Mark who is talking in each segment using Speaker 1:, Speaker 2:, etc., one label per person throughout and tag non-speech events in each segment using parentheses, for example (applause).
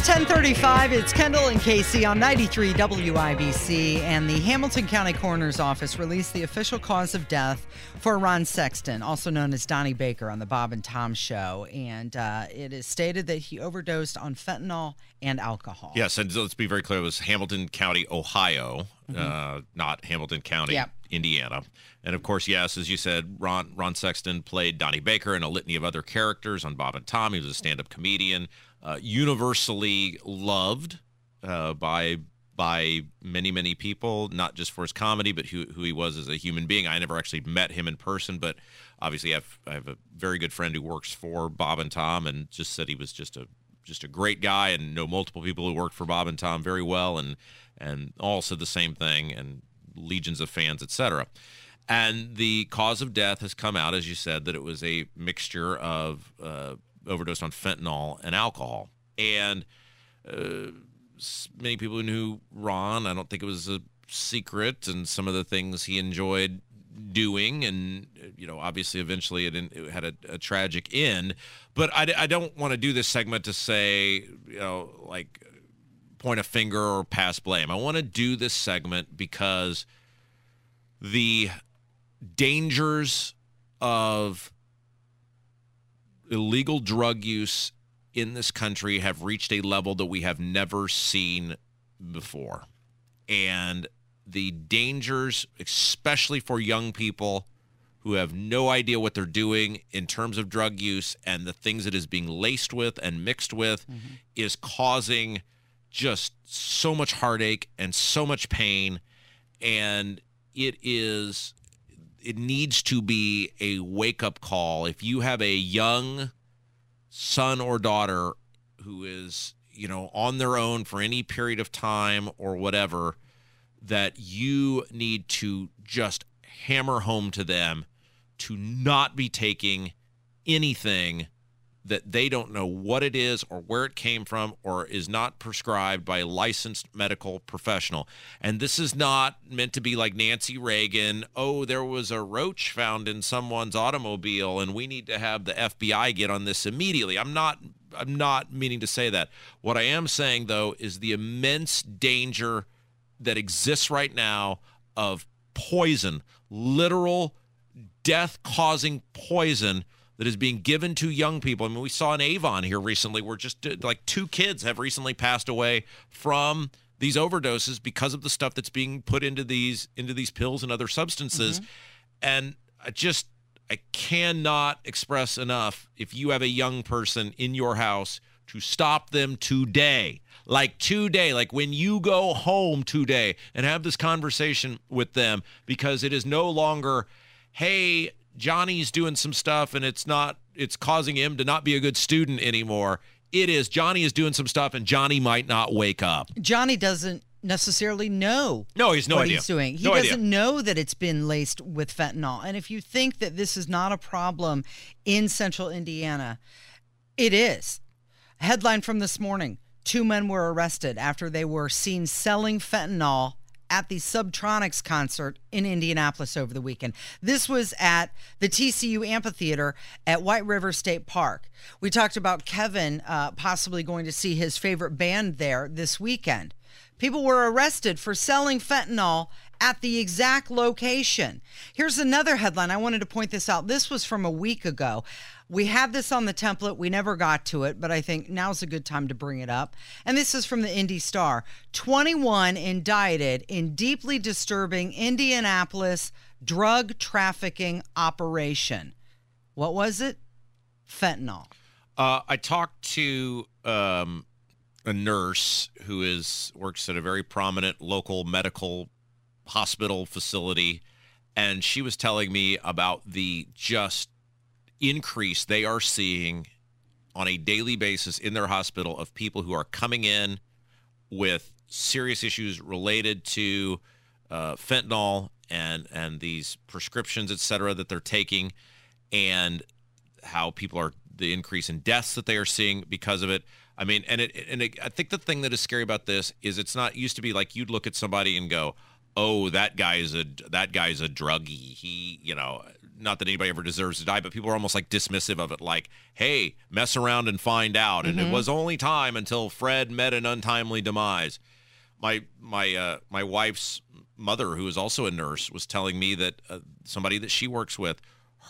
Speaker 1: is 1035. It's Kendall and Casey on 93 WIBC. And the Hamilton County Coroner's Office released the official cause of death for Ron Sexton, also known as Donnie Baker on the Bob and Tom show. And uh, it is stated that he overdosed on fentanyl and alcohol.
Speaker 2: Yes, and let's be very clear. It was Hamilton County, Ohio, uh, not Hamilton County,
Speaker 1: Yep.
Speaker 2: Indiana. And of course, yes, as you said, Ron Ron Sexton played Donnie Baker and a litany of other characters on Bob and Tom. He was a stand-up comedian, uh, universally loved uh, by by many many people, not just for his comedy, but who who he was as a human being. I never actually met him in person, but obviously I have I have a very good friend who works for Bob and Tom, and just said he was just a just a great guy, and know multiple people who worked for Bob and Tom very well, and and all said the same thing, and legions of fans, etc. And the cause of death has come out, as you said, that it was a mixture of uh, overdose on fentanyl and alcohol. And uh, many people knew Ron. I don't think it was a secret, and some of the things he enjoyed doing, and you know, obviously, eventually, it, it had a, a tragic end. But I, I don't want to do this segment to say, you know, like point a finger or pass blame. I want to do this segment because the dangers of illegal drug use in this country have reached a level that we have never seen before. And the dangers, especially for young people who have no idea what they're doing in terms of drug use and the things it is being laced with and mixed with, mm-hmm. is causing just so much heartache and so much pain. And it is it needs to be a wake up call. If you have a young son or daughter who is, you know, on their own for any period of time or whatever, that you need to just hammer home to them to not be taking anything that they don't know what it is or where it came from or is not prescribed by a licensed medical professional. And this is not meant to be like Nancy Reagan, oh, there was a roach found in someone's automobile and we need to have the FBI get on this immediately. I'm not I'm not meaning to say that. What I am saying though is the immense danger that exists right now of poison, literal death causing poison that is being given to young people. I mean, we saw in Avon here recently where just uh, like two kids have recently passed away from these overdoses because of the stuff that's being put into these into these pills and other substances. And I just I cannot express enough if you have a young person in your house to stop them today. Like today, like when you go home today and have this conversation with them because it is no longer, hey, Johnny's doing some stuff and it's not it's causing him to not be a good student anymore. It is Johnny is doing some stuff and Johnny might not wake up.
Speaker 1: Johnny doesn't necessarily know
Speaker 2: No, he's no
Speaker 1: what
Speaker 2: idea.
Speaker 1: he's doing. He
Speaker 2: No
Speaker 1: doesn't know that it's been laced with fentanyl. And if you think that this is not a problem in central Indiana, it is. Headline from this morning Two men were arrested after they were seen selling fentanyl at the Subtronics concert in Indianapolis over the weekend. This was at the TCU Amphitheater at White River State Park. We talked about Kevin uh, possibly going to see his favorite band there this weekend. People were arrested for selling fentanyl at the exact location. Here's another headline. I wanted to point this out. This was from a week ago. We had this on the template. We never got to it, but I think now's a good time to bring it up. And this is from the Indy Star 21 indicted in deeply disturbing Indianapolis drug trafficking operation. What was it? Fentanyl.
Speaker 2: Uh, I talked to um, a nurse who is works at a very prominent local medical hospital facility, and she was telling me about the just increase they are seeing on a daily basis in their hospital of people who are coming in with serious issues related to uh, fentanyl and and these prescriptions, et cetera, that they're taking, and how people are the increase in deaths that they are seeing because of it. I mean, and it and it, I think the thing that is scary about this is it's not used to be like you'd look at somebody and go, "Oh, that guy is a that guy's a druggie." He, you know, not that anybody ever deserves to die, but people are almost like dismissive of it, like, "Hey, mess around and find out." And
Speaker 1: Mm-hmm.
Speaker 2: it was only time until Fred met an untimely demise. My my uh, my wife's mother, who is also a nurse, was telling me that uh, somebody that she works with,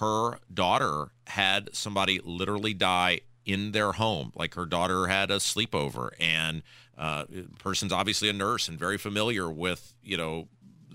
Speaker 2: her daughter had somebody literally die in their home. Like her daughter had a sleepover, and uh, person's obviously a nurse and very familiar with you know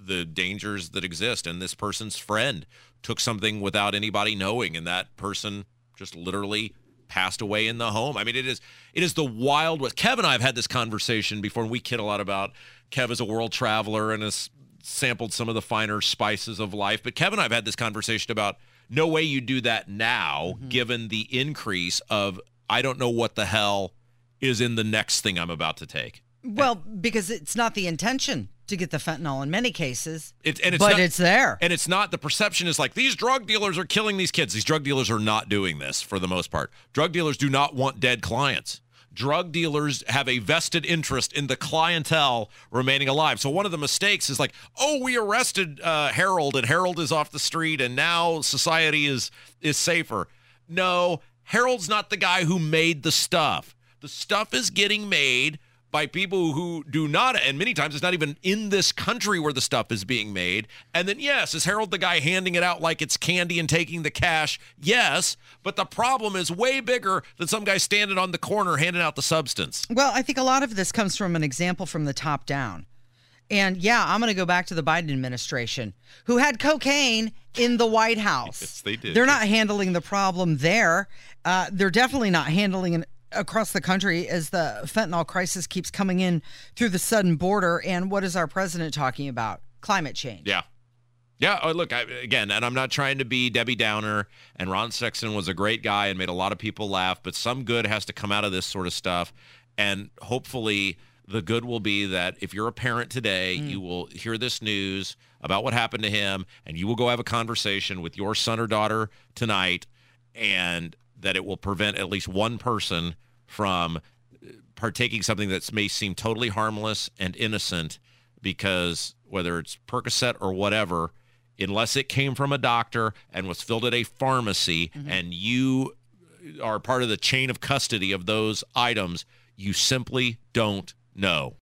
Speaker 2: the dangers that exist. And this person's friend took something without anybody knowing, and that person just literally passed away in the home. I mean, it is it is the wild west. Kev and I have had this conversation before, and we kid a lot about Kev is a world traveler and has sampled some of the finer spices of life. But Kev and I have had this conversation about no way you do that now, mm-hmm. given the increase of I don't know what the hell is in the next thing I'm about to take.
Speaker 1: Well, because it's not the intention to get the fentanyl in many cases,
Speaker 2: It's and it's
Speaker 1: but
Speaker 2: not,
Speaker 1: it's there.
Speaker 2: And it's not the perception is like these drug dealers are killing these kids. These drug dealers are not doing this for the most part. Drug dealers do not want dead clients. Drug dealers have a vested interest in the clientele remaining alive. So one of the mistakes is like, oh, we arrested uh, Harold and Harold is off the street and now society is is safer. No, Harold's not the guy who made the stuff. The stuff is getting made by people who do not, and many times it's not even in this country where the stuff is being made. And then, yes, is Harold the guy handing it out like it's candy and taking the cash? Yes, but the problem is way bigger than some guy standing on the corner handing out the substance.
Speaker 1: Well, I think a lot of this comes from an example from the top down. And yeah, I'm going to go back to the Biden administration, who had cocaine in the White (laughs) House.
Speaker 2: Yes, they did.
Speaker 1: They're not handling the problem there. Uh, they're definitely not handling it across the country as the fentanyl crisis keeps coming in through the southern border. And what is our president talking about? Climate change.
Speaker 2: Yeah. Yeah. Oh, look, I, again, and I'm not trying to be Debbie Downer, and Ron Sexton was a great guy and made a lot of people laugh, but some good has to come out of this sort of stuff. And hopefully, the good will be that if you're a parent today, mm. you will hear this news about what happened to him, and you will go have a conversation with your son or daughter tonight, and that it will prevent at least one person from uh, partaking something that may seem totally harmless and innocent because whether it's Percocet or whatever, unless it came from a doctor and was filled at a pharmacy mm-hmm. and you are part of the chain of custody of those items, you simply don't know.